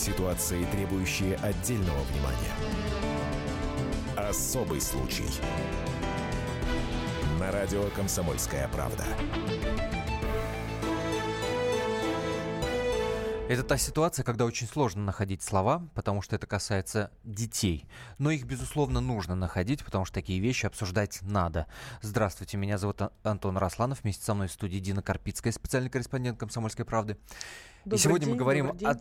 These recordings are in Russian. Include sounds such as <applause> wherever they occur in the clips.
Ситуации, требующие отдельного внимания. Особый случай. На радио «Комсомольская правда». Это та ситуация, когда очень сложно находить слова, потому что это касается детей. Но их, безусловно, нужно находить, потому что такие вещи обсуждать надо. Здравствуйте, меня зовут Антон Росланов. Вместе со мной в студии Дина Карпицкая, специальный корреспондент «Комсомольской правды». Добрый И сегодня день, мы говорим о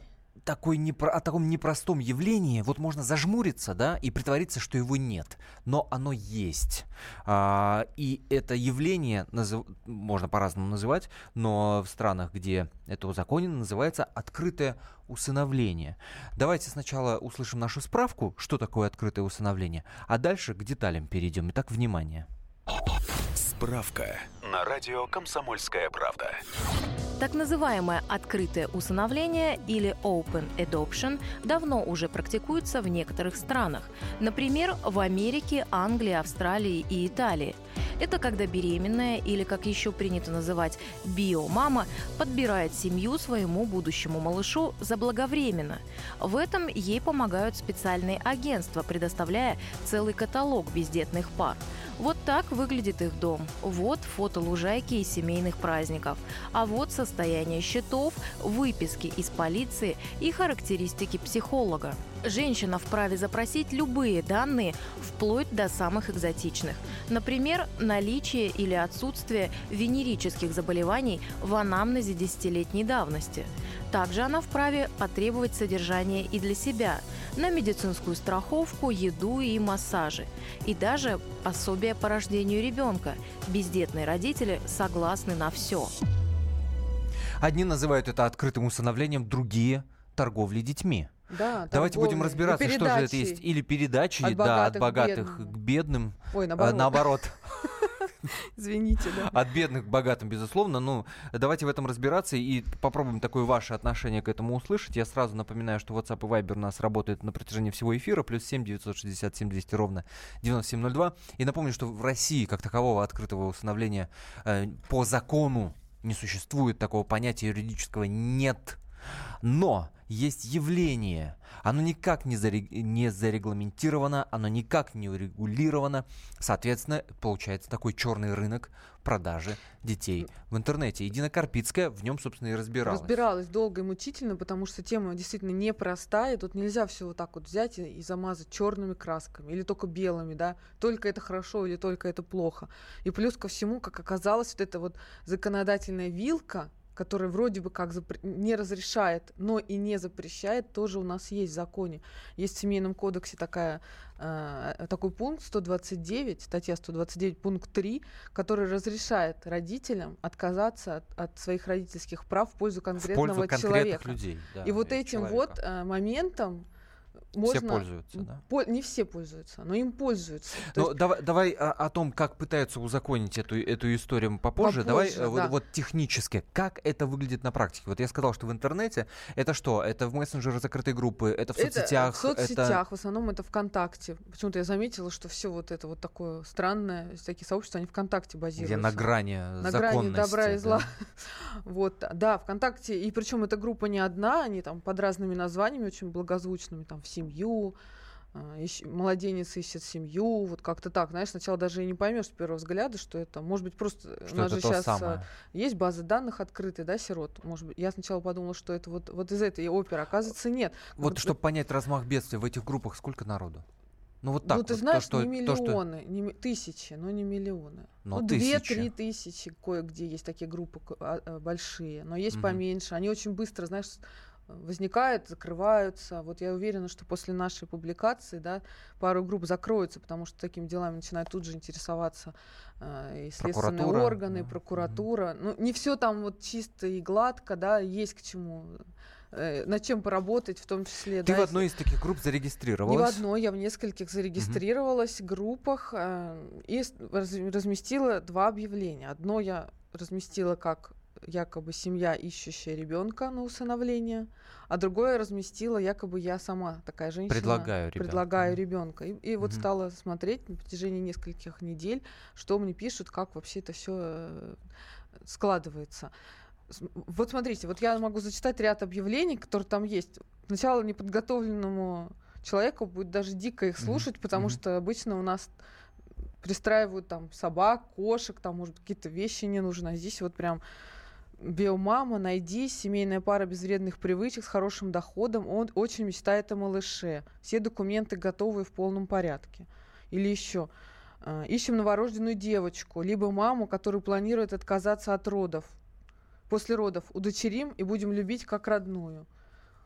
такой непро, о таком непростом явлении, вот можно зажмуриться, да, и притвориться, что его нет, но оно есть. А, и это явление назыв... можно по-разному называть, но в странах, где это узаконено, называется открытое усыновление. Давайте сначала услышим нашу справку, что такое открытое усыновление, а дальше к деталям перейдем. Итак, внимание. Справка на радио «Комсомольская правда». Так называемое открытое усыновление или open adoption давно уже практикуется в некоторых странах. Например, в Америке, Англии, Австралии и Италии. Это когда беременная или, как еще принято называть, биомама подбирает семью своему будущему малышу заблаговременно. В этом ей помогают специальные агентства, предоставляя целый каталог бездетных пар – вот так выглядит их дом. Вот фото лужайки и семейных праздников. А вот состояние счетов, выписки из полиции и характеристики психолога. Женщина вправе запросить любые данные, вплоть до самых экзотичных. Например, наличие или отсутствие венерических заболеваний в анамнезе десятилетней давности. Также она вправе потребовать содержание и для себя – на медицинскую страховку, еду и массажи. И даже пособие по рождению ребенка. Бездетные родители согласны на все. Одни называют это открытым усыновлением, другие – торговлей детьми. Да, Давайте будем разбираться, что же это есть. Или передачи от да, от богатых к бедным. Ой, наоборот. А, наоборот. <laughs> Извините, да. От бедных к богатым, безусловно. Ну, давайте в этом разбираться и попробуем такое ваше отношение к этому услышать. Я сразу напоминаю, что WhatsApp и Viber у нас работают на протяжении всего эфира. Плюс 7 967 200 ровно 9702. И напомню, что в России как такового открытого усыновления э, по закону не существует такого понятия юридического «нет». Но есть явление. Оно никак не, зарег... не зарегламентировано, оно никак не урегулировано. Соответственно, получается такой черный рынок продажи детей в интернете. И Дина Карпицкая в нем, собственно, и разбиралась. Разбиралась долго и мучительно, потому что тема действительно непростая. Тут нельзя все вот так вот взять и, и замазать черными красками или только белыми, да. Только это хорошо или только это плохо. И плюс ко всему, как оказалось, вот эта вот законодательная вилка, который вроде бы как запр... не разрешает, но и не запрещает, тоже у нас есть в законе. Есть в Семейном кодексе такая, э, такой пункт 129, статья 129, пункт 3, который разрешает родителям отказаться от, от своих родительских прав в пользу конкретного в пользу человека. Людей, да, и вот этим человека. вот э, моментом можно... Все пользуются, да? По... Не все пользуются, но им пользуются. Но есть... давай, давай о, о том, как пытаются узаконить эту, эту историю попозже. попозже давай да. вот, вот технически, как это выглядит на практике. Вот я сказал, что в интернете это что? Это в мессенджеры закрытой группы, это в это соцсетях? В соцсетях, это... в основном это ВКонтакте. Почему-то я заметила, что все вот это вот такое странное, такие сообщества, они ВКонтакте базируются. Где на грани На грани добра и зла. <laughs> вот, да, ВКонтакте. И причем эта группа не одна, они там под разными названиями, очень благозвучными, там все семью, а, ищ, младенец ищет семью, вот как-то так, знаешь, сначала даже и не поймешь с первого взгляда, что это, может быть, просто что у нас же сейчас самое. есть базы данных открытые, да, сирот, может быть, я сначала подумала, что это вот, вот из этой оперы, оказывается, нет. Вот, вот чтобы понять размах бедствия, в этих группах сколько народу? Ну вот так. Ну ты вот, знаешь, то, что, не миллионы, то, что... не тысячи, но не миллионы. Но ну, две-три тысячи кое-где есть такие группы а, а, большие, но есть угу. поменьше. Они очень быстро, знаешь, возникают, закрываются. Вот я уверена, что после нашей публикации да, пару групп закроются, потому что такими делами начинают тут же интересоваться э, и следственные органы, да. прокуратура. Mm-hmm. Ну, не все там вот чисто и гладко, да, есть к чему э, над чем поработать, в том числе. Ты да, в одной из таких групп зарегистрировалась? Не в одной, я в нескольких зарегистрировалась mm-hmm. группах э, и раз, разместила два объявления. Одно я разместила как якобы семья, ищущая ребенка на усыновление, а другое разместила якобы я сама такая женщина. Предлагаю ребенка. Предлагаю ребенка. И, и вот стала смотреть на протяжении нескольких недель, что мне пишут, как вообще это все э, складывается. Вот смотрите, вот я могу зачитать ряд объявлений, которые там есть. Сначала неподготовленному человеку будет даже дико их слушать, mm-hmm. потому mm-hmm. что обычно у нас пристраивают там собак, кошек, там, может, какие-то вещи не нужны. А здесь вот прям биомама, найди, семейная пара без вредных привычек с хорошим доходом, он очень мечтает о малыше. Все документы готовы в полном порядке. Или еще, э, ищем новорожденную девочку, либо маму, которая планирует отказаться от родов. После родов удочерим и будем любить как родную.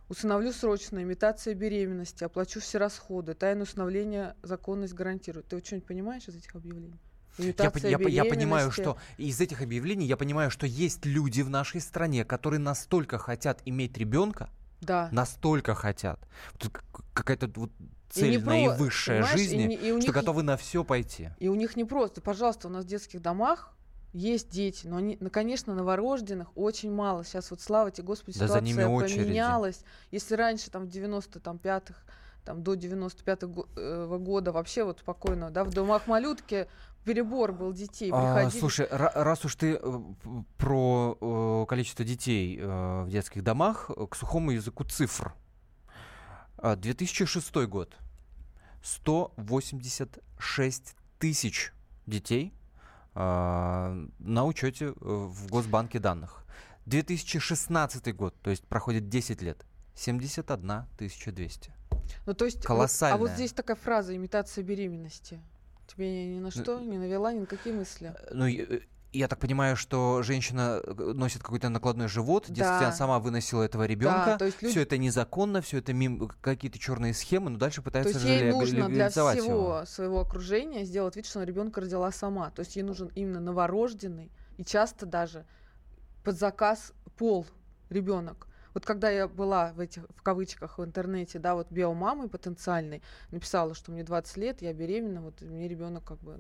Усыновлю срочно, имитация беременности, оплачу все расходы, тайное усыновление законность гарантирует. Ты что-нибудь понимаешь из этих объявлений? Я, я, я понимаю, что из этих объявлений я понимаю, что есть люди в нашей стране, которые настолько хотят иметь ребенка, да. настолько хотят. Тут какая-то вот цель про... наивысшая жизни, и, и что них... готовы на все пойти. И у них не просто. Пожалуйста, у нас в детских домах есть дети, но они, ну, конечно, новорожденных очень мало. Сейчас вот, слава тебе, Господи, да ситуация поменялась. Очереди. Если раньше, там, в 95-х, там, до 95-го э, года вообще вот спокойно, да, в домах малютки перебор был детей. А, слушай, раз уж ты э, про э, количество детей э, в детских домах, к сухому языку цифр. 2006 а, год. 186 тысяч детей э, на учете в Госбанке данных. 2016 год, то есть проходит 10 лет, 71 200. Ну, то есть, Колоссальная. Вот, а вот здесь такая фраза «имитация беременности». Тебе ни, на что не навела, ни на какие мысли? Э, ну, э, я так понимаю, что женщина э, носит какой-то накладной живот, да. действительно сама выносила этого ребенка. Да, люди... Все это незаконно, все это мим... какие-то черные схемы, но дальше пытается то есть ей нужно для всего его. своего окружения сделать вид, что ребенка родила сама. То есть ей нужен именно новорожденный и часто даже под заказ пол ребенок. Вот когда я была в этих, в кавычках, в интернете, да, вот биомамой потенциальной, написала, что мне 20 лет, я беременна, вот мне ребенок как бы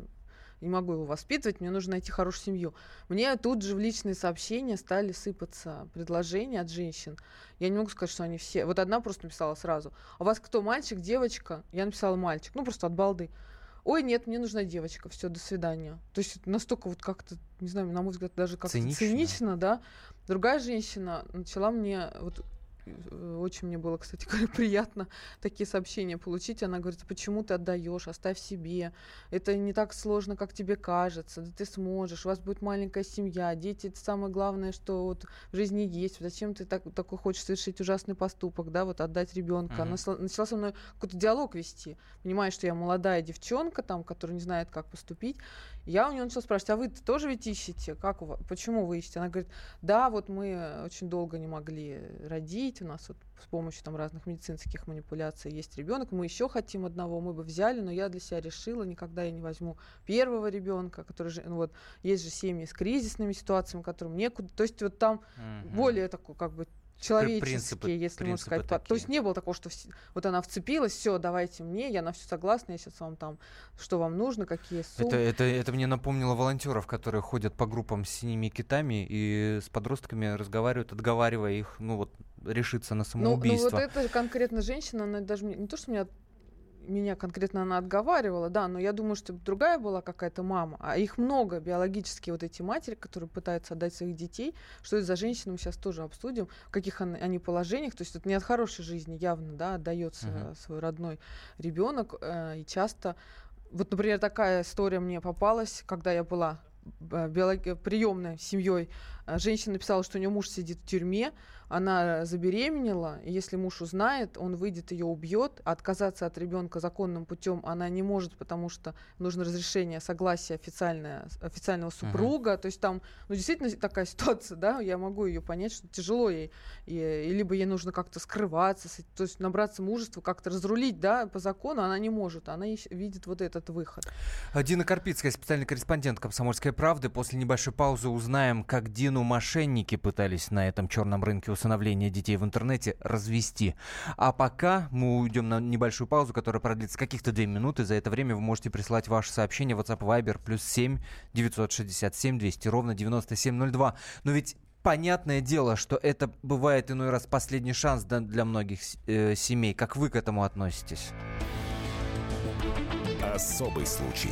не могу его воспитывать, мне нужно найти хорошую семью. Мне тут же в личные сообщения стали сыпаться предложения от женщин. Я не могу сказать, что они все. Вот одна просто написала сразу. А у вас кто, мальчик, девочка? Я написала мальчик. Ну, просто от балды. Ой, нет, мне нужна девочка, все, до свидания. То есть настолько вот как-то, не знаю, на мой взгляд, даже как-то цинично. цинично, да. Другая женщина начала мне вот очень мне было, кстати говоря, <laughs> приятно такие сообщения получить. Она говорит, почему ты отдаешь, оставь себе. Это не так сложно, как тебе кажется. Да ты сможешь, у вас будет маленькая семья, дети это самое главное, что вот в жизни есть. Зачем ты так, такой хочешь совершить ужасный поступок, да, вот отдать ребенка. Mm-hmm. Она начала со мной какой-то диалог вести. Понимаешь, что я молодая девчонка, там, которая не знает, как поступить. Я у нее начала спрашивать, а вы тоже ведь ищете? Как у вас? Почему вы ищете? Она говорит, да, вот мы очень долго не могли родить, у нас вот с помощью там разных медицинских манипуляций есть ребенок, мы еще хотим одного, мы бы взяли, но я для себя решила, никогда я не возьму первого ребенка, который же, ну, вот, есть же семьи с кризисными ситуациями, которым некуда, то есть вот там mm-hmm. более такой как бы человеческие, принципы, если можно сказать. Такие. То есть не было такого, что вот она вцепилась, все, давайте мне, я на все согласна, я сейчас вам там, что вам нужно, какие суммы. Это, это, это мне напомнило волонтеров, которые ходят по группам с синими китами и с подростками разговаривают, отговаривая их, ну вот, решиться на самоубийство. Ну, ну вот эта конкретно женщина, она даже не то, что меня меня конкретно она отговаривала, да, но я думаю, что другая была какая-то мама, а их много, биологически вот эти матери, которые пытаются отдать своих детей, что это за женщины мы сейчас тоже обсудим, в каких они положениях, то есть это не от хорошей жизни явно, да, отдается uh-huh. свой родной ребенок, э, и часто, вот, например, такая история мне попалась, когда я была э, биолог... приемной семьей, женщина написала, что у нее муж сидит в тюрьме, она забеременела, и если муж узнает, он выйдет, ее убьет, а отказаться от ребенка законным путем она не может, потому что нужно разрешение, согласие официальное, официального супруга. Uh-huh. То есть там, ну, действительно такая ситуация, да, я могу ее понять, что тяжело ей, и, и либо ей нужно как-то скрываться, то есть набраться мужества, как-то разрулить, да, по закону она не может, она видит вот этот выход. Дина Карпицкая, специальный корреспондент «Комсомольской правды». После небольшой паузы узнаем, как Дину мошенники пытались на этом черном рынке усыновления детей в интернете развести. А пока мы уйдем на небольшую паузу, которая продлится каких-то две минуты. За это время вы можете прислать ваши сообщения в WhatsApp Viber плюс 7 967 200 ровно 9702. Но ведь понятное дело, что это бывает иной раз последний шанс для многих э, семей. Как вы к этому относитесь? Особый случай.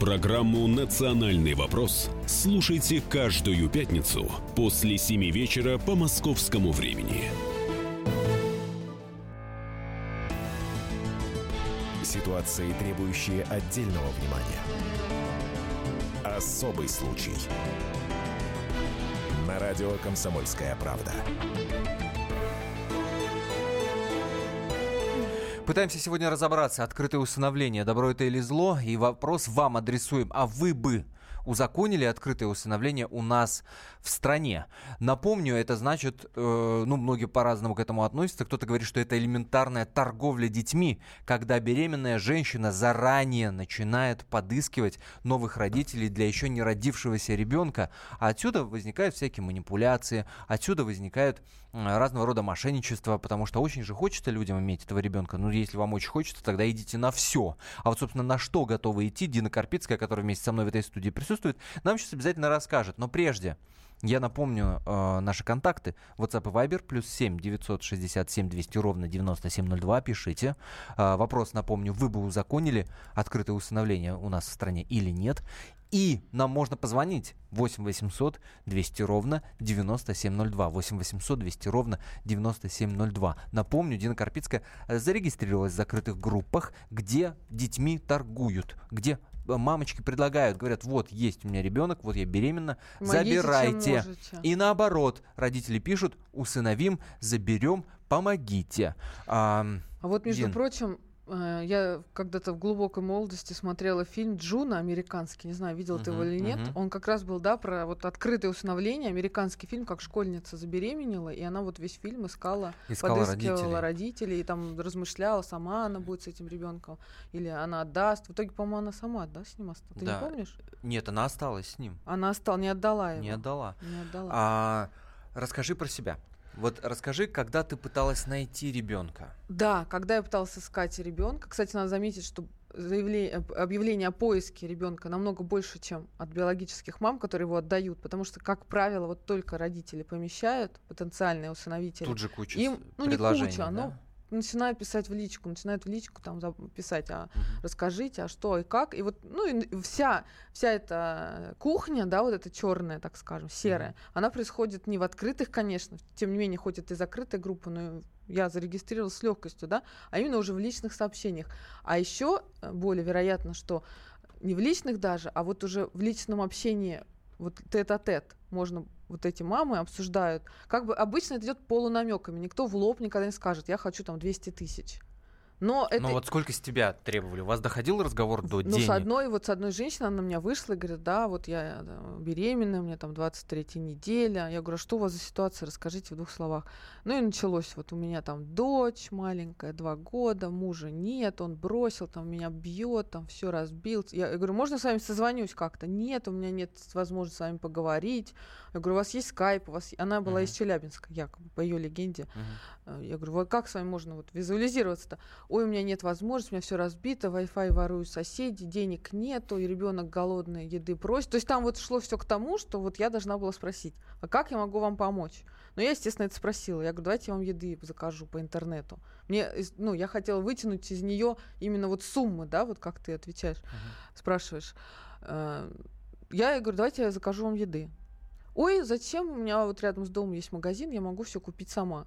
Программу «Национальный вопрос» слушайте каждую пятницу после 7 вечера по московскому времени. Ситуации, требующие отдельного внимания. Особый случай. На радио «Комсомольская правда». Пытаемся сегодня разобраться, открытое усыновление, добро это или зло, и вопрос вам адресуем, а вы бы узаконили открытое усыновление у нас в стране. Напомню, это значит, э, ну, многие по-разному к этому относятся. Кто-то говорит, что это элементарная торговля детьми, когда беременная женщина заранее начинает подыскивать новых родителей для еще не родившегося ребенка. А отсюда возникают всякие манипуляции, отсюда возникают разного рода мошенничество, потому что очень же хочется людям иметь этого ребенка. Ну, если вам очень хочется, тогда идите на все. А вот, собственно, на что готовы идти Дина Карпицкая, которая вместе со мной в этой студии присутствует, нам сейчас обязательно расскажет. Но прежде, я напомню э, наши контакты. WhatsApp и Viber плюс 7 967 200 ровно 9702. Пишите. Э, вопрос, напомню, вы бы узаконили открытое усыновление у нас в стране или нет? И нам можно позвонить 8 800 200 ровно 9702. 8 800 200 ровно 9702. Напомню, Дина Карпицкая зарегистрировалась в закрытых группах, где детьми торгуют, где мамочки предлагают, говорят, вот есть у меня ребенок, вот я беременна, Помогите, забирайте. И наоборот, родители пишут, усыновим, заберем, помогите. А, А вот, между Дин. прочим, я когда-то в глубокой молодости смотрела фильм Джуна американский, не знаю, видел ты его или нет. мгм. Он как раз был, да, про вот открытое усыновление, американский фильм, как школьница забеременела, и она вот весь фильм искала, искала подыскивала родителей. родителей, и там размышляла, сама она будет с этим ребенком, или она отдаст. В итоге, по-моему, она сама, да, с ним осталась. Ты Да. не помнишь? Нет, она осталась с ним, Она осталась, не отдала его. не отдала. Не отдала. А, расскажи про себя. Вот расскажи, когда ты пыталась найти ребенка. Да, когда я пыталась искать ребенка, кстати, надо заметить, что заявление, об- объявление о поиске ребенка намного больше, чем от биологических мам, которые его отдают, потому что, как правило, вот только родители помещают потенциальные усыновители, Тут же куча Им, ну, не куча, да? но начинают писать в личку, начинают в личку там писать, а расскажите, а что и как. И вот, ну, и вся, вся эта кухня, да, вот эта черная, так скажем, серая, она происходит не в открытых, конечно, тем не менее, хоть это и закрытая группа, но я зарегистрировалась с легкостью, да, а именно уже в личных сообщениях. А еще э, более вероятно, что не в личных даже, а вот уже в личном общении, вот тет-а-тет, можно вот эти мамы обсуждают. Как бы обычно это идет полунамеками. Никто в лоб никогда не скажет, я хочу там 200 тысяч. Но это... Ну вот сколько с тебя требовали? У вас доходил разговор до Ну, денег? с одной, вот с одной женщиной, она на меня вышла и говорит, да, вот я беременная, у меня там 23 неделя. Я говорю, а что у вас за ситуация, расскажите в двух словах. Ну и началось, вот у меня там дочь маленькая, два года, мужа нет, он бросил, там меня бьет, там все разбил. Я, я говорю, можно с вами созвонюсь как-то? Нет, у меня нет возможности с вами поговорить. Я говорю, у вас есть скайп, у вас... е-» Она была Мгм. из Челябинска, якобы, по ее легенде. Э, Я говорю, вот как с вами можно вот визуализироваться-то? Ой, у меня нет возможности, у меня все разбито, Wi-Fi воруют соседи, денег нету, и ребенок голодный, еды просит. То есть там вот шло все к тому, что вот я должна была спросить, а как я могу вам помочь? Но я, естественно, это спросила. Я говорю, давайте я вам еды закажу по интернету. Мне, ну, я хотела вытянуть из нее именно вот суммы, да, вот как ты отвечаешь, спрашиваешь. Э, Я говорю, давайте я закажу вам еды. Ой, зачем? У меня вот рядом с домом есть магазин, я могу все купить сама.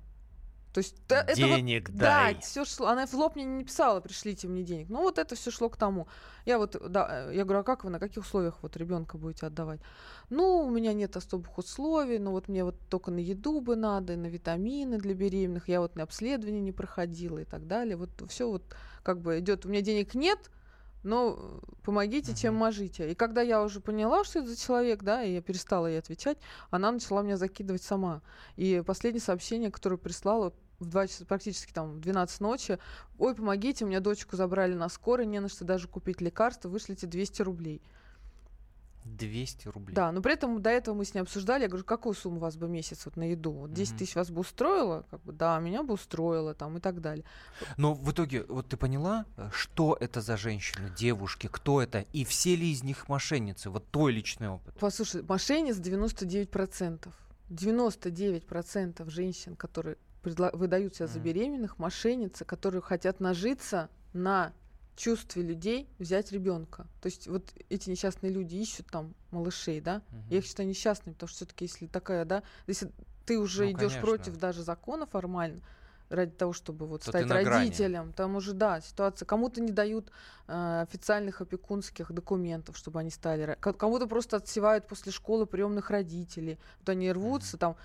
То есть та- это вот Денег да, дай. все шло. Она в лоб мне не написала, пришлите мне денег. Ну вот это все шло к тому. Я вот, да, э, я говорю, а как вы, на каких условиях вот ребенка будете отдавать? Ну, у меня нет особых условий, но вот мне вот только на еду бы надо, и на витамины для беременных. Я вот на обследование не проходила и так далее. Вот все вот как бы идет. У меня денег нет, но э, помогите, чем Мгм. можете. И когда я уже поняла, что это за человек, да, и я перестала ей отвечать, она начала меня закидывать сама. И последнее сообщение, которое прислала в 2 часа, практически там в 12 ночи, ой, помогите, у меня дочку забрали на скорой, не на что даже купить лекарства, вышлите 200 рублей. 200 рублей. Да, но при этом до этого мы с ней обсуждали, я говорю, какую сумму у вас бы месяц вот на еду? Вот 10 Мгм. тысяч вас бы устроило? Как бы, да, меня бы устроило, там, и так далее. Но в итоге, вот ты поняла, э, что это за женщины, девушки, кто это, и все ли из них мошенницы? Вот твой личный опыт. Послушай, мошенниц 99%. 99% женщин, которые выдают себя за беременных, мошенницы, которые хотят нажиться на чувстве людей взять ребенка. То есть вот эти несчастные люди ищут там малышей, да? Мгм. Я их считаю несчастными, потому что все-таки если такая, да, если ты уже Ну, идешь конечно. против даже закона формально, ради того, чтобы вот То стать на грани. родителем, там уже, да, ситуация. Кому-то не дают э, официальных опекунских документов, чтобы они стали. Кому-то просто отсевают после школы приемных родителей. Вот они рвутся, там э,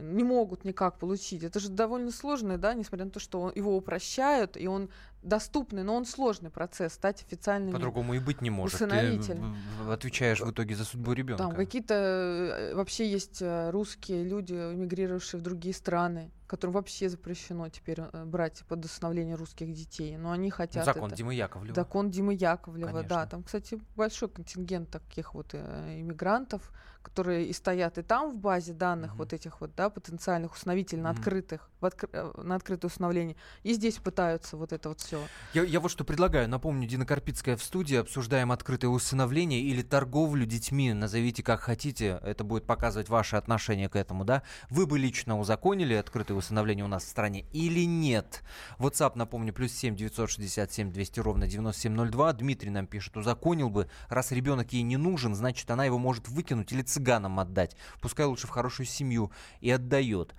не могут никак получить. Это же довольно сложно, да, несмотря на то, что он- его упрощают, и он доступный, но он сложный процесс, стать официальным По-другому и быть не может. Усыновитель. отвечаешь в итоге за судьбу ребенка. там какие-то э, вообще есть э, русские люди, эмигрировавшие в другие страны, которым вообще запрещено теперь э, брать под усыновление русских детей. Но они хотят Закон это. Димы Яковлева. Закон Димы Яковлева, Конечно. да. Там, кстати, большой контингент таких вот э, иммигрантов, которые и стоят и там в базе данных Мгм. вот этих вот, да, потенциальных усыновителей на Мгм. открытых, в откры- э, на открытое усыновление. И здесь пытаются вот это вот все. Я, я вот что предлагаю. Напомню, Дина Карпицкая в студии. Обсуждаем открытое усыновление или торговлю детьми. Назовите как хотите. Это будет показывать ваше отношение к этому, да? Вы бы лично узаконили открытое усыновление у нас в стране или нет? WhatsApp, напомню, плюс 7 967 200 ровно 9702. Дмитрий нам пишет, узаконил бы. Раз ребенок ей не нужен, значит, она его может выкинуть или цыганам отдать. Пускай лучше в хорошую семью и отдает.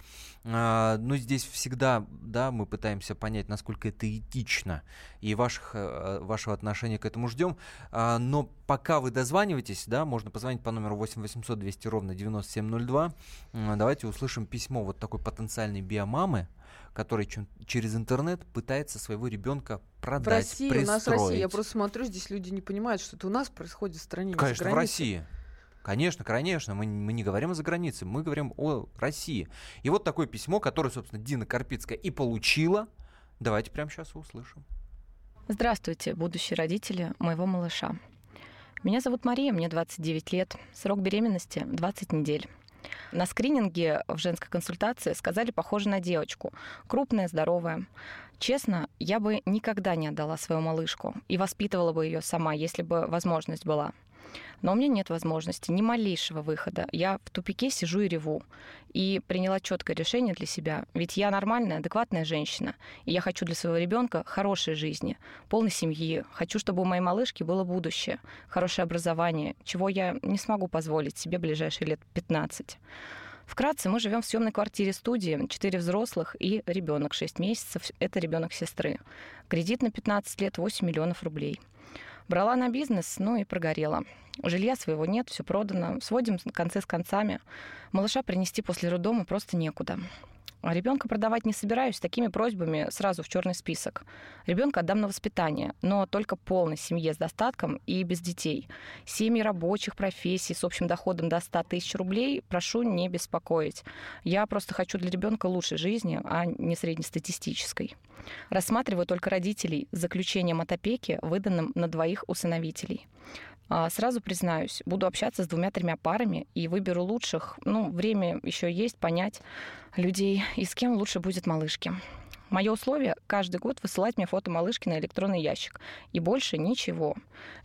А, но здесь всегда, да, мы пытаемся понять, насколько это этично, и ваших, э, вашего отношения к этому ждем. А, но пока вы дозваниваетесь, да, можно позвонить по номеру 8 800 200 ровно 9702. М, Давайте услышим письмо вот такой потенциальной биомамы, которая чё- через интернет пытается своего ребенка продать, В России, у нас в России, я пристроить. просто смотрю, здесь люди не понимают, что это у нас происходит в стране, Конечно, в. России. Конечно, конечно, мы, мы не говорим о загранице, мы говорим о России. И вот такое письмо, которое, собственно, Дина Карпицкая и получила. Давайте прямо сейчас услышим. Здравствуйте, будущие родители моего малыша. Меня зовут Мария, мне 29 лет, срок беременности 20 недель. На скрининге в женской консультации сказали, похоже на девочку. Крупная, здоровая. Честно, я бы никогда не отдала свою малышку и воспитывала бы ее сама, если бы возможность была. Но у меня нет возможности, ни малейшего выхода. Я в тупике сижу и реву. И приняла четкое решение для себя. Ведь я нормальная, адекватная женщина. И я хочу для своего ребенка хорошей жизни, полной семьи. Хочу, чтобы у моей малышки было будущее, хорошее образование, чего я не смогу позволить себе ближайшие лет 15. Вкратце, мы живем в съемной квартире студии, четыре взрослых и ребенок 6 месяцев. Это ребенок сестры. Кредит на 15 лет 8 миллионов рублей. Брала на бизнес, ну и прогорела. Жилья своего нет, все продано. Сводим концы с концами. Малыша принести после роддома просто некуда. А ребенка продавать не собираюсь, такими просьбами сразу в черный список. Ребенка отдам на воспитание, но только полной семье с достатком и без детей. Семьи рабочих профессий с общим доходом до 100 тысяч рублей прошу не беспокоить. Я просто хочу для ребенка лучшей жизни, а не среднестатистической. Рассматриваю только родителей с заключением от опеки, выданным на двоих усыновителей. А, Сразу признаюсь, буду общаться с двумя-тремя парами и выберу лучших. Ну, время еще есть понять людей и с кем лучше будет малышке. Мое условие – каждый год высылать мне фото малышки на электронный ящик. И больше ничего.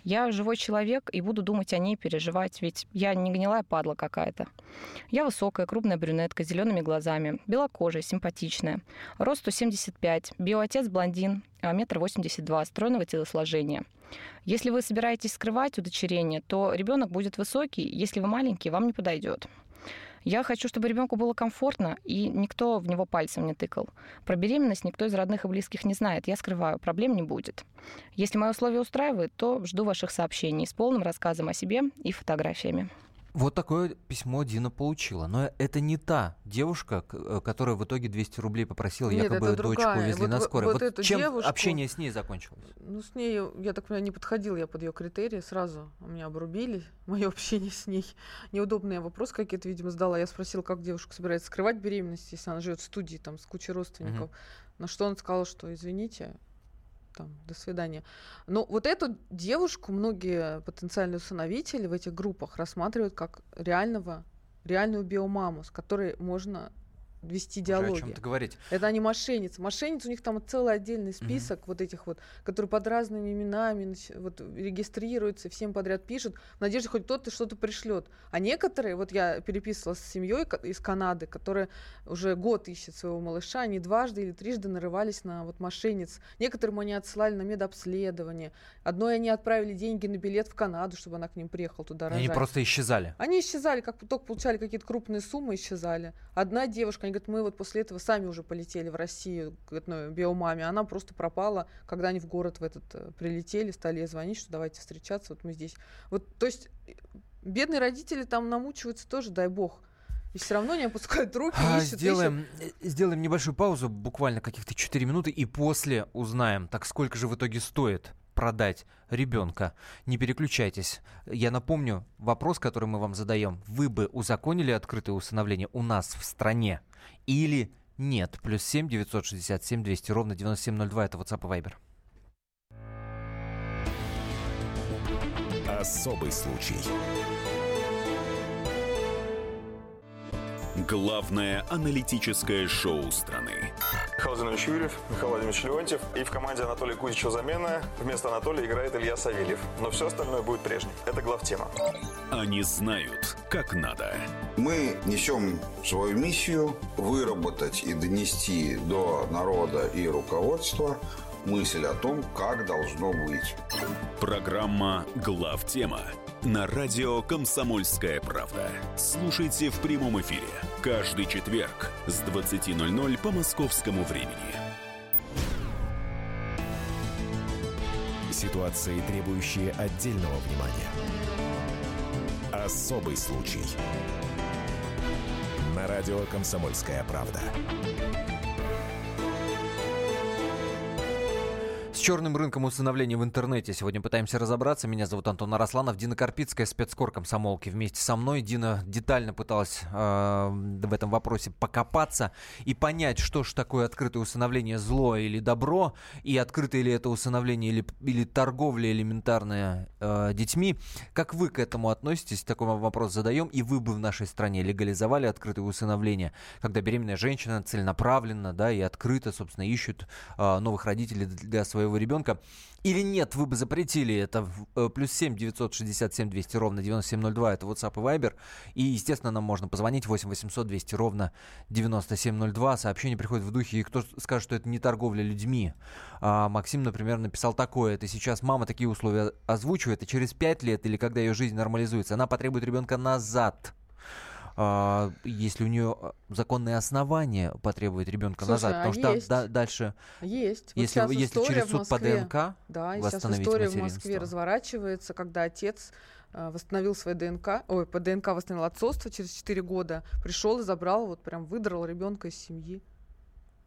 Я живой человек и буду думать о ней, переживать, ведь я не гнилая падла какая-то. Я высокая, крупная брюнетка с зелеными глазами, белокожая, симпатичная. Рост 175, биоотец блондин, а метр восемьдесят два, стройного телосложения. Если вы собираетесь скрывать удочерение, то ребенок будет высокий, если вы маленький, вам не подойдет. Я хочу, чтобы ребенку было комфортно, и никто в него пальцем не тыкал. Про беременность никто из родных и близких не знает. Я скрываю, проблем не будет. Если мои условия устраивают, то жду ваших сообщений с полным рассказом о себе и фотографиями. Вот такое письмо Дина получила. Но это не та девушка, э, которая в итоге 200 рублей попросила, Нет, якобы дочку другая. увезли Вот- на вот- скорой. вот эту чем девушку- общение с ней закончилось? Ну, с ней, я так понимаю, не подходил я под ее критерии сразу. Меня обрубили <laughs> мое общение с ней. Неудобные вопросы какие-то, видимо, задала. Я спросила, как девушка собирается скрывать беременность, если она живет в студии там с кучей родственников. На что он сказал, что, извините, там, до свидания. Но вот эту девушку многие потенциальные усыновители в этих группах рассматривают как реального, реальную биомаму, с которой можно вести диалоги. Уже о чем-то говорить. Это они мошенницы. Мошенницы, у них там целый отдельный список mm-hmm. вот этих вот, которые под разными именами вот, регистрируются, всем подряд пишут, в надежде хоть кто-то что-то пришлет. А некоторые, вот я переписывалась с семьей из Канады, которая уже год ищет своего малыша, они дважды или трижды нарывались на вот мошенниц. Некоторым они отсылали на медобследование. Одной они отправили деньги на билет в Канаду, чтобы она к ним приехала туда рожать. Они просто исчезали? Они исчезали, как только получали какие-то крупные суммы, исчезали. Одна девушка, они говорят, мы вот после этого сами уже полетели в Россию к одной биомаме. Она просто пропала, когда они в город в этот э, прилетели, стали ей звонить, что давайте встречаться, вот мы здесь. Вот, то есть э, бедные родители там намучиваются тоже, дай бог. И все равно не опускают руки, а, ищут, сделаем, ищут. Э, сделаем небольшую паузу, буквально каких-то 4 минуты, и после узнаем, так сколько же в итоге стоит продать ребенка. Не переключайтесь. Я напомню, вопрос, который мы вам задаем. Вы бы узаконили открытое усыновление у нас в стране или нет? Плюс 7 967 200 ровно 9702 это WhatsApp и Viber. Особый случай. Главное аналитическое шоу страны. Михаил Владимирович Юрьев, Михаил Владимирович Леонтьев. И в команде Анатолия Кузичева замена. Вместо Анатолия играет Илья Савельев. Но все остальное будет прежним. Это главтема. Они знают, как надо. Мы несем свою миссию выработать и донести до народа и руководства мысль о том, как должно быть. Программа «Главтема» на радио «Комсомольская правда». Слушайте в прямом эфире каждый четверг с 20.00 по московскому времени. Ситуации, требующие отдельного внимания. Особый случай. На радио «Комсомольская правда». Черным рынком усыновления в интернете сегодня пытаемся разобраться. Меня зовут Антон Арасланов, Дина Карпицкая, спецкор комсомолки вместе со мной. Дина детально пыталась э, в этом вопросе покопаться и понять, что же такое открытое усыновление, зло или добро, и открытое ли это усыновление или, или торговля элементарная э, детьми. Как вы к этому относитесь? Такой вопрос задаем. И вы бы в нашей стране легализовали открытое усыновление, когда беременная женщина целенаправленно да, и открыто, собственно, ищут э, новых родителей для своего ребенка. Или нет, вы бы запретили это. Э, плюс 7 967 200 ровно 9702. Это WhatsApp и Viber. И, естественно, нам можно позвонить 8 800 200 ровно 9702. Сообщение приходит в духе, и кто скажет, что это не торговля людьми. А, Максим, например, написал такое. Это сейчас мама такие условия озвучивает, и через 5 лет или когда ее жизнь нормализуется, она потребует ребенка назад. А, если у нее а, законные основания потребует ребенка Слушай, назад, потому а что да, дальше, есть. если, вот если через суд Москве, по ДНК да, сейчас история в Москве разворачивается, когда отец восстановил свой ДНК, ой, по ДНК восстановил отцовство через 4 года, пришел и забрал, вот прям выдрал ребенка из семьи.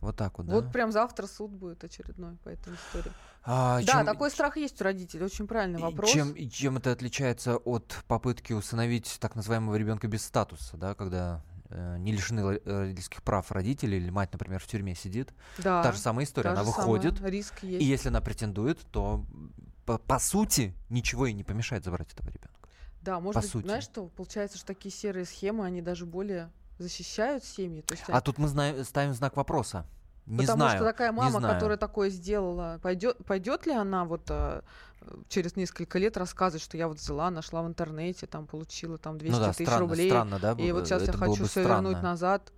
Вот так вот, да? Вот прям завтра суд будет очередной по этой истории. А, да, чем, такой страх есть у родителей. Очень правильный вопрос. Чем, чем это отличается от попытки усыновить так называемого ребенка без статуса, да, когда э, не лишены родительских прав родителей, или мать, например, в тюрьме сидит. Да, Та же самая история. Она выходит, самая, риск есть. и если она претендует, то по, по сути ничего ей не помешает забрать этого ребенка. Да, может по быть, сути. знаешь что, получается, что такие серые схемы, они даже более защищают семьи. То есть, а тут мы знаем, ставим знак вопроса. Не Потому знаю, что такая мама, знаю. которая такое сделала, пойдет, пойдет ли она вот а, через несколько лет рассказывать, что я вот взяла, нашла в интернете, там получила там 200 ну да, тысяч странно, рублей, странно, да, и вот сейчас я хочу все вернуть назад.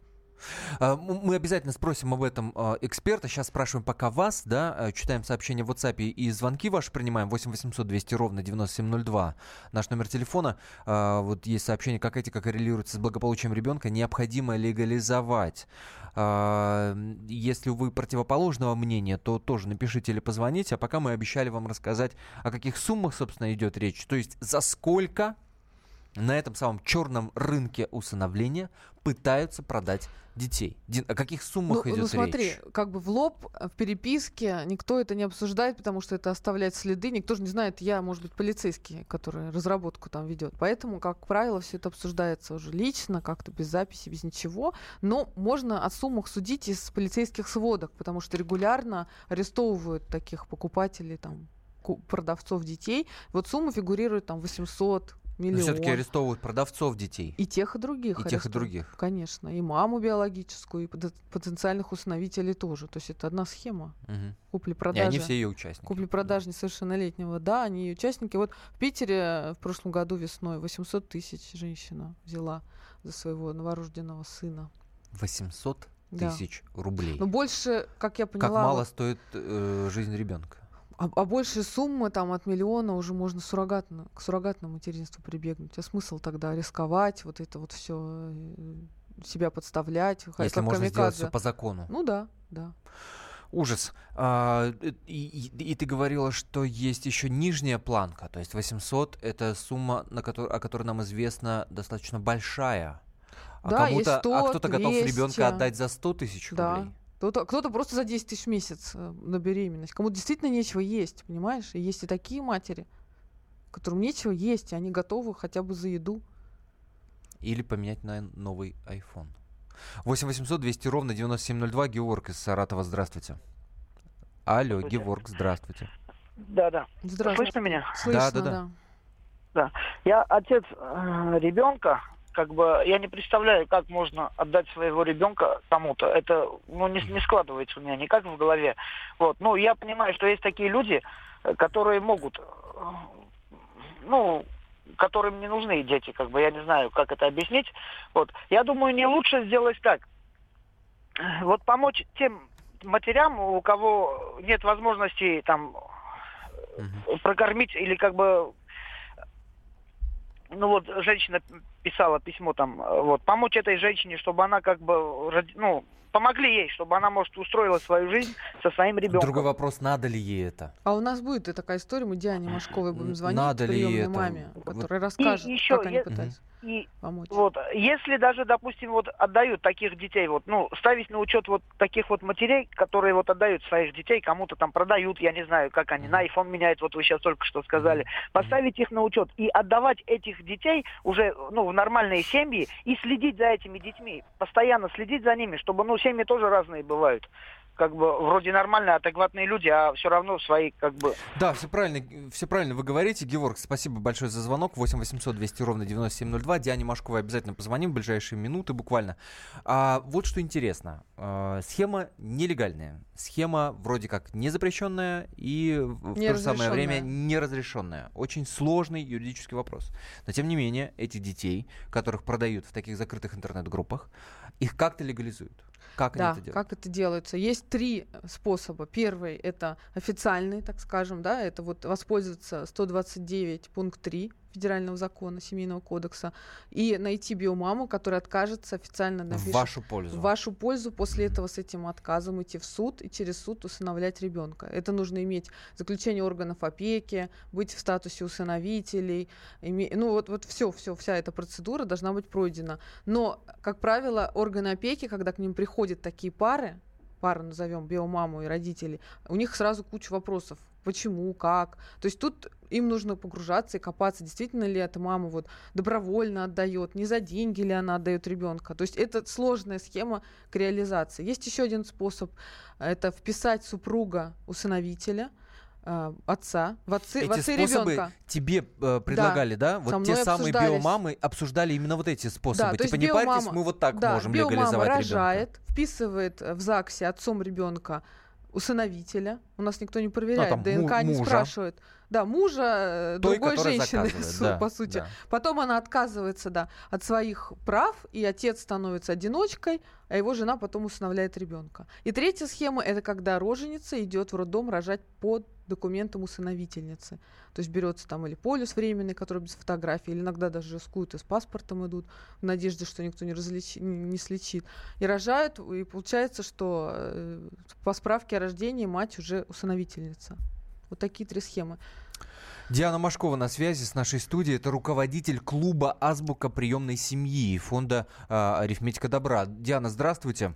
А, мы обязательно спросим об этом а, эксперта. Сейчас спрашиваем пока вас, да, а, читаем сообщения в WhatsApp и звонки ваши принимаем. 8 800 200 ровно 9702. Наш номер телефона. Вот есть сообщение, как эти как коррелируется с благополучием ребенка. Необходимо легализовать. Если вы противоположного мнения, то тоже напишите или позвоните. А пока мы обещали вам рассказать, о каких суммах, собственно, идет речь. То есть за сколько на этом самом черном рынке усыновления пытаются продать детей. О каких суммах ну, идет ну смотри, речь? как бы в лоб, э, в переписке никто это не обсуждает, потому что это оставляет следы. Никто же не знает, я, может быть, полицейский, который разработку там ведет. Поэтому, как правило, все это обсуждается уже лично, как-то без записи, без ничего. Но можно о суммах судить из полицейских сводок, потому что регулярно арестовывают таких покупателей, там, продавцов детей. Вот сумма фигурирует там 800, Но миллион. все-таки арестовывают продавцов детей. И тех, и других. И тех, и других. Конечно. И маму биологическую, и пот- потенциальных усыновителей тоже. То есть это одна схема. И Купли-продажи. они все ее участники. Купли-продажи несовершеннолетнего. Да, они ее участники. Вот в Питере в прошлом году весной 800 тысяч женщина взяла за своего новорожденного сына. 800 Да. тысяч рублей. Но больше, как я Как поняла, мало вот, стоит э, жизнь ребенка. А, а больше суммы там от миллиона уже можно суррогатно, к суррогатному материнству прибегнуть. А смысл тогда рисковать, вот это вот все себя подставлять, Если как можно сделать все по закону. Ну да, да. Ужас. А, э, и, и- ты говорила, что есть еще нижняя планка, то есть 800 это сумма, на которой, о которой нам известно, достаточно большая. А Да, кому-то, а 100, кто-то готов 200. ребенка отдать за 100 тысяч Да. рублей. Кто-то, кто-то просто за 10 тысяч в месяц э, на беременность. Кому действительно нечего есть, понимаешь? И есть и такие матери, которым нечего есть, и они готовы хотя бы за еду. Или поменять на новый iPhone. 8 800 200 ровно 9702. Георг из Саратова, здравствуйте. Алло, Здравствуйте. Георг, здравствуйте. Да, да. Здравствуйте. Слышно меня? Слышно, да, да. да. Я отец э, ребенка, как бы я не представляю, как можно отдать своего ребенка кому-то. Это ну, не, не складывается у меня никак в голове. Вот. Ну, я понимаю, что есть такие люди, э, которые могут, э, ну, которым не нужны дети, как бы я не знаю, как это объяснить. Вот. Я думаю, не лучше сделать так. Вот помочь тем матерям, у кого нет возможности там прокормить или как бы ну вот женщина писала письмо там, э, вот помочь этой женщине, чтобы она как бы ну помогли ей, чтобы она может устроила свою жизнь со своим ребенком. Другой вопрос, надо ли ей это? А у нас будет и такая история, мы Диане Машковой будем звонить, надо ли приемной это? маме, Вот- которая расскажет, ещё как они е- пытались И помочь. вот если даже, допустим, вот отдают таких детей, вот ну ставить на учет вот таких вот матерей, которые вот отдают своих детей, кому-то там продают, я не знаю, как они на iPhone меняют, вот вы сейчас только что сказали, поставить их на учет и отдавать этих детей уже ну в нормальные семьи и следить за этими детьми, постоянно следить за ними, чтобы ну семьи тоже разные бывают. Как бы вроде нормальные, адекватные люди, а все равно свои как бы Да, все правильно, все правильно вы говорите. Георг, спасибо большое за звонок. 8 800 200 ровно 9702. Диане Машковой обязательно позвоним в ближайшие минуты буквально. А, вот что интересно. А, схема нелегальная. Схема вроде как незапрещенная и в то же самое время Неразрешенная. неразрешенная. Очень сложный юридический вопрос. Но тем не менее, этих детей, которых продают в таких закрытых интернет-группах, их как-то легализуют. Как Да, они это делают? как это делается? Есть три э, способа. Первый это официальный, так скажем, да, это вот воспользоваться 129 пункт 3 федерального закона, семейного кодекса, и найти биомаму, которая откажется официально В напишет вашу пользу. в вашу пользу, после этого с этим отказом идти в суд и через суд усыновлять ребенка. Это нужно иметь заключение органов опеки, быть в статусе усыновителей, име- ну вот, вот все, все, вся эта процедура должна быть пройдена. Но, как правило, органы опеки, когда к ним приходят такие пары, пару назовем, биомаму и родители, у них сразу куча вопросов. Почему, как? То есть тут им нужно погружаться и копаться, действительно ли эта мама вот добровольно отдает, не за деньги ли она отдает ребенка. То есть это сложная схема к реализации. Есть еще один способ, это вписать супруга усыновителя, э, отца, в отцы, в Эти отцы способы ребенка. тебе э, предлагали, да? со Вот те самые биомамы обсуждали именно вот эти способы. Да, типа не парьтесь, биомама- мы вот так да, можем биомама легализовать ребенка. рожает, вписывает в ЗАГСе отцом ребенка усыновителя. У нас никто не проверяет, там му- ДНК не мужа. спрашивает. Да, мужа э, Той, другой женщины, <laughs> да, по сути. да. Потом она отказывается, да, от своих прав, и отец становится одиночкой, а его жена потом усыновляет ребенка. И третья схема это когда роженица идет в роддом рожать под документом усыновительницы. То есть берется там или полюс временный, который без фотографии, или иногда даже рискуют и с паспортом идут, в надежде, что никто не, не не слечит. И рожают, и получается, что э, по справке о рождении мать уже усыновительница. Вот такие три схемы. Диана Машкова на связи с нашей студией. Это руководитель клуба «Азбука приемной семьи» фонда э, «Арифметика добра». Диана, здравствуйте.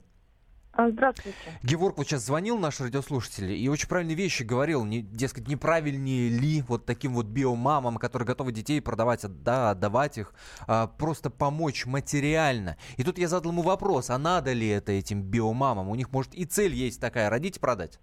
А, здравствуйте. Геворг вот сейчас звонил, наш радиослушатель, и очень правильные вещи говорил. Не, дескать, неправильнее ли вот таким вот биомамам, которые готовы детей продавать, да, отдавать их, а, просто помочь материально. И тут я задал ему вопрос, а надо ли это этим биомамам? У них, может, и цель есть такая, родить и продать?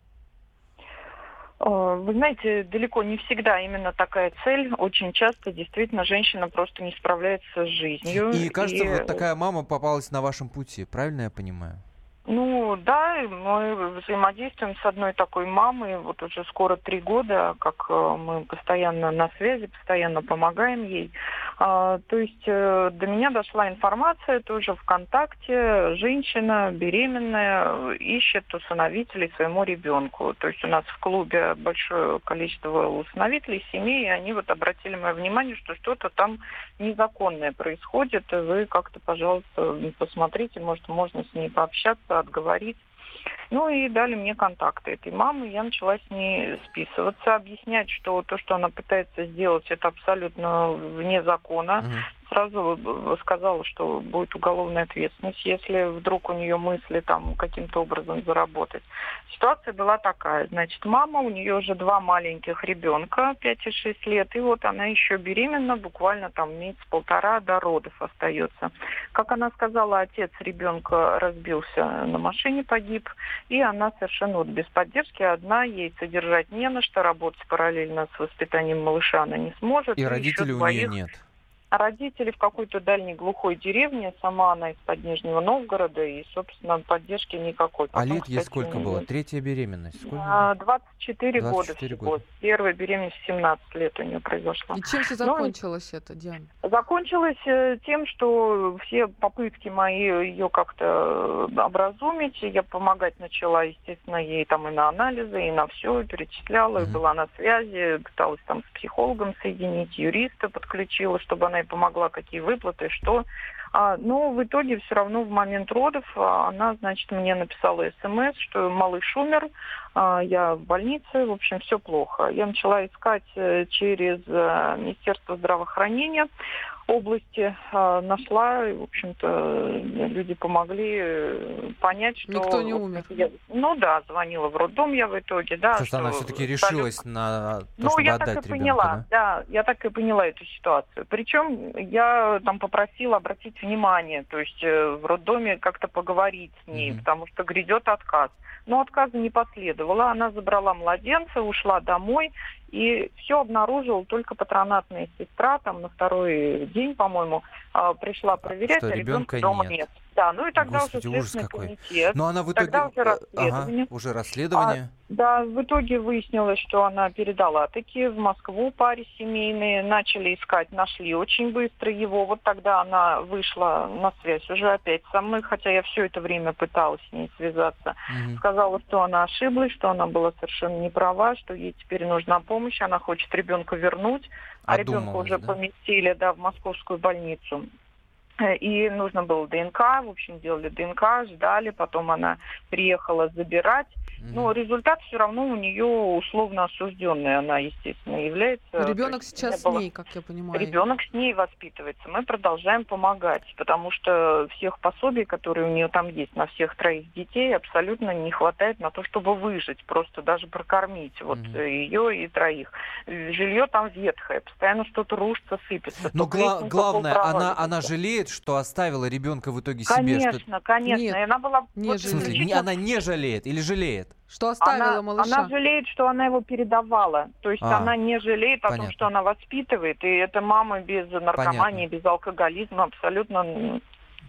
А, вы знаете, далеко не всегда именно такая цель. Очень часто действительно женщина просто не справляется с жизнью. И кажется, и... вот такая мама попалась на вашем пути, правильно я понимаю? Ну да, мы взаимодействуем с одной такой мамой вот уже скоро три года, как э, мы постоянно на связи, постоянно помогаем ей. А, то есть э, до меня дошла информация тоже ВКонтакте. Женщина беременная ищет усыновителей своему ребенку. То есть у нас в клубе большое количество усыновителей, семей, и они вот обратили мое внимание, что что-то там незаконное происходит. Вы как-то, пожалуйста, посмотрите, может, можно с ней пообщаться отговорить. Ну и дали мне контакты этой мамы. Я начала с ней списываться, объяснять, что то, что она пытается сделать, это абсолютно вне закона. Угу сразу сказала, что будет уголовная ответственность, если вдруг у нее мысли там каким-то образом заработать. Ситуация была такая. Значит, мама, у нее уже два маленьких ребенка, 5 и 6 лет, и вот она еще беременна, буквально там месяц-полтора до родов остается. Как она сказала, отец ребенка разбился на машине, погиб, и она совершенно вот без поддержки одна, ей содержать не на что, работать параллельно с воспитанием малыша она не сможет. И, и родителей у нее нет. А родители в какой-то дальней глухой деревне, сама она из-под Нижнего Новгорода, и, собственно, поддержки никакой. Потом, а лет ей сколько было? Третья беременность? Сколько? 24, 24 года всего. Года. Первая беременность в 17 лет у нее произошла. И чем все ну, закончилось ну, это, Диана? Закончилось э, тем, что все попытки мои ее как-то образумить, я помогать начала, естественно, ей там и на анализы, и на все, перечисляла, mm-hmm. была на связи, пыталась там с психологом соединить, юриста подключила, чтобы она помогла, какие выплаты, что. А, но в итоге все равно в момент родов а, она, значит, мне написала смс, что малыш умер, а, я в больнице, в общем, все плохо. Я начала искать э, через э, Министерство здравоохранения области э, нашла, и, в общем-то, люди помогли э, понять, что... Никто не умер. Я, ну да, звонила в роддом я в итоге, да. То есть она все-таки решилась стали... на то, ну, чтобы я отдать так и ребенка, поняла, да? да, я так и поняла эту ситуацию. Причем я там попросила обратить внимание, то есть э, в роддоме как-то поговорить с ней, mm-hmm. потому что грядет отказ. Но отказа не последовало. Она забрала младенца, ушла домой, и все обнаружила только патронатная сестра, там на второй день, по-моему, а, пришла проверять, что а ребенка дома нет. нет. Да, ну и тогда Господи, уже ужас какой. комитет. Но она в итоге... Тогда уже расследование. Ага, уже расследование. А, да, в итоге выяснилось, что она передала таки в Москву паре семейные, начали искать, нашли очень быстро его. Вот тогда она вышла на связь уже опять со мной, хотя я все это время пыталась с ней связаться. Угу. Сказала, что она ошиблась, что она была совершенно не права, что ей теперь нужна помощь, она хочет ребенка вернуть, а ребенка уже да? поместили да, в московскую больницу. Э, и нужно было ДНК, в общем, делали ДНК, ждали, потом она приехала забирать. Но результат все равно у нее условно осужденный, она, естественно, является. Ребенок сейчас было... с ней, как я понимаю. Ребенок с ней воспитывается. Мы продолжаем помогать, потому что всех пособий, которые у нее там есть на всех троих детей, абсолютно не хватает на то, чтобы выжить, просто даже прокормить вот mm-hmm. ее и троих. Жилье там ветхое, постоянно что-то рушится, сыпется. Но гла- главное, она, она жалеет, что оставила ребенка в итоге конечно, себе. Что... Конечно, конечно. Она была... Не вот, в смысле, она не жалеет или жалеет? Что оставила она, малыша? Она жалеет, что она его передавала. То есть а, она не жалеет о понятно. том, что она воспитывает. И это мама без наркомании, понятно. без алкоголизма абсолютно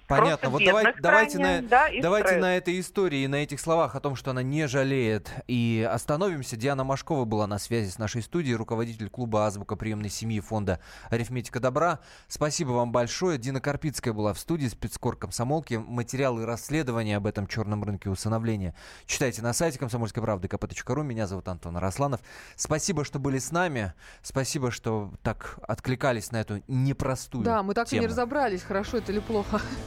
Понятно. Вот давай, давайте, на, да, давайте на этой истории на этих словах о том, что она не жалеет. И остановимся. Диана Машкова была на связи с нашей студией, руководитель клуба «Азбука приемной семьи» фонда «Арифметика добра». Спасибо вам большое. Дина Карпицкая была в студии, спецкор комсомолки. Материалы расследования об этом черном рынке усыновления читайте на сайте комсомольской правды kp.ру. Меня зовут Антон Росланов. Спасибо, что были с нами. Спасибо, что так откликались на эту непростую Да, мы так тему. и не разобрались, хорошо это или плохо.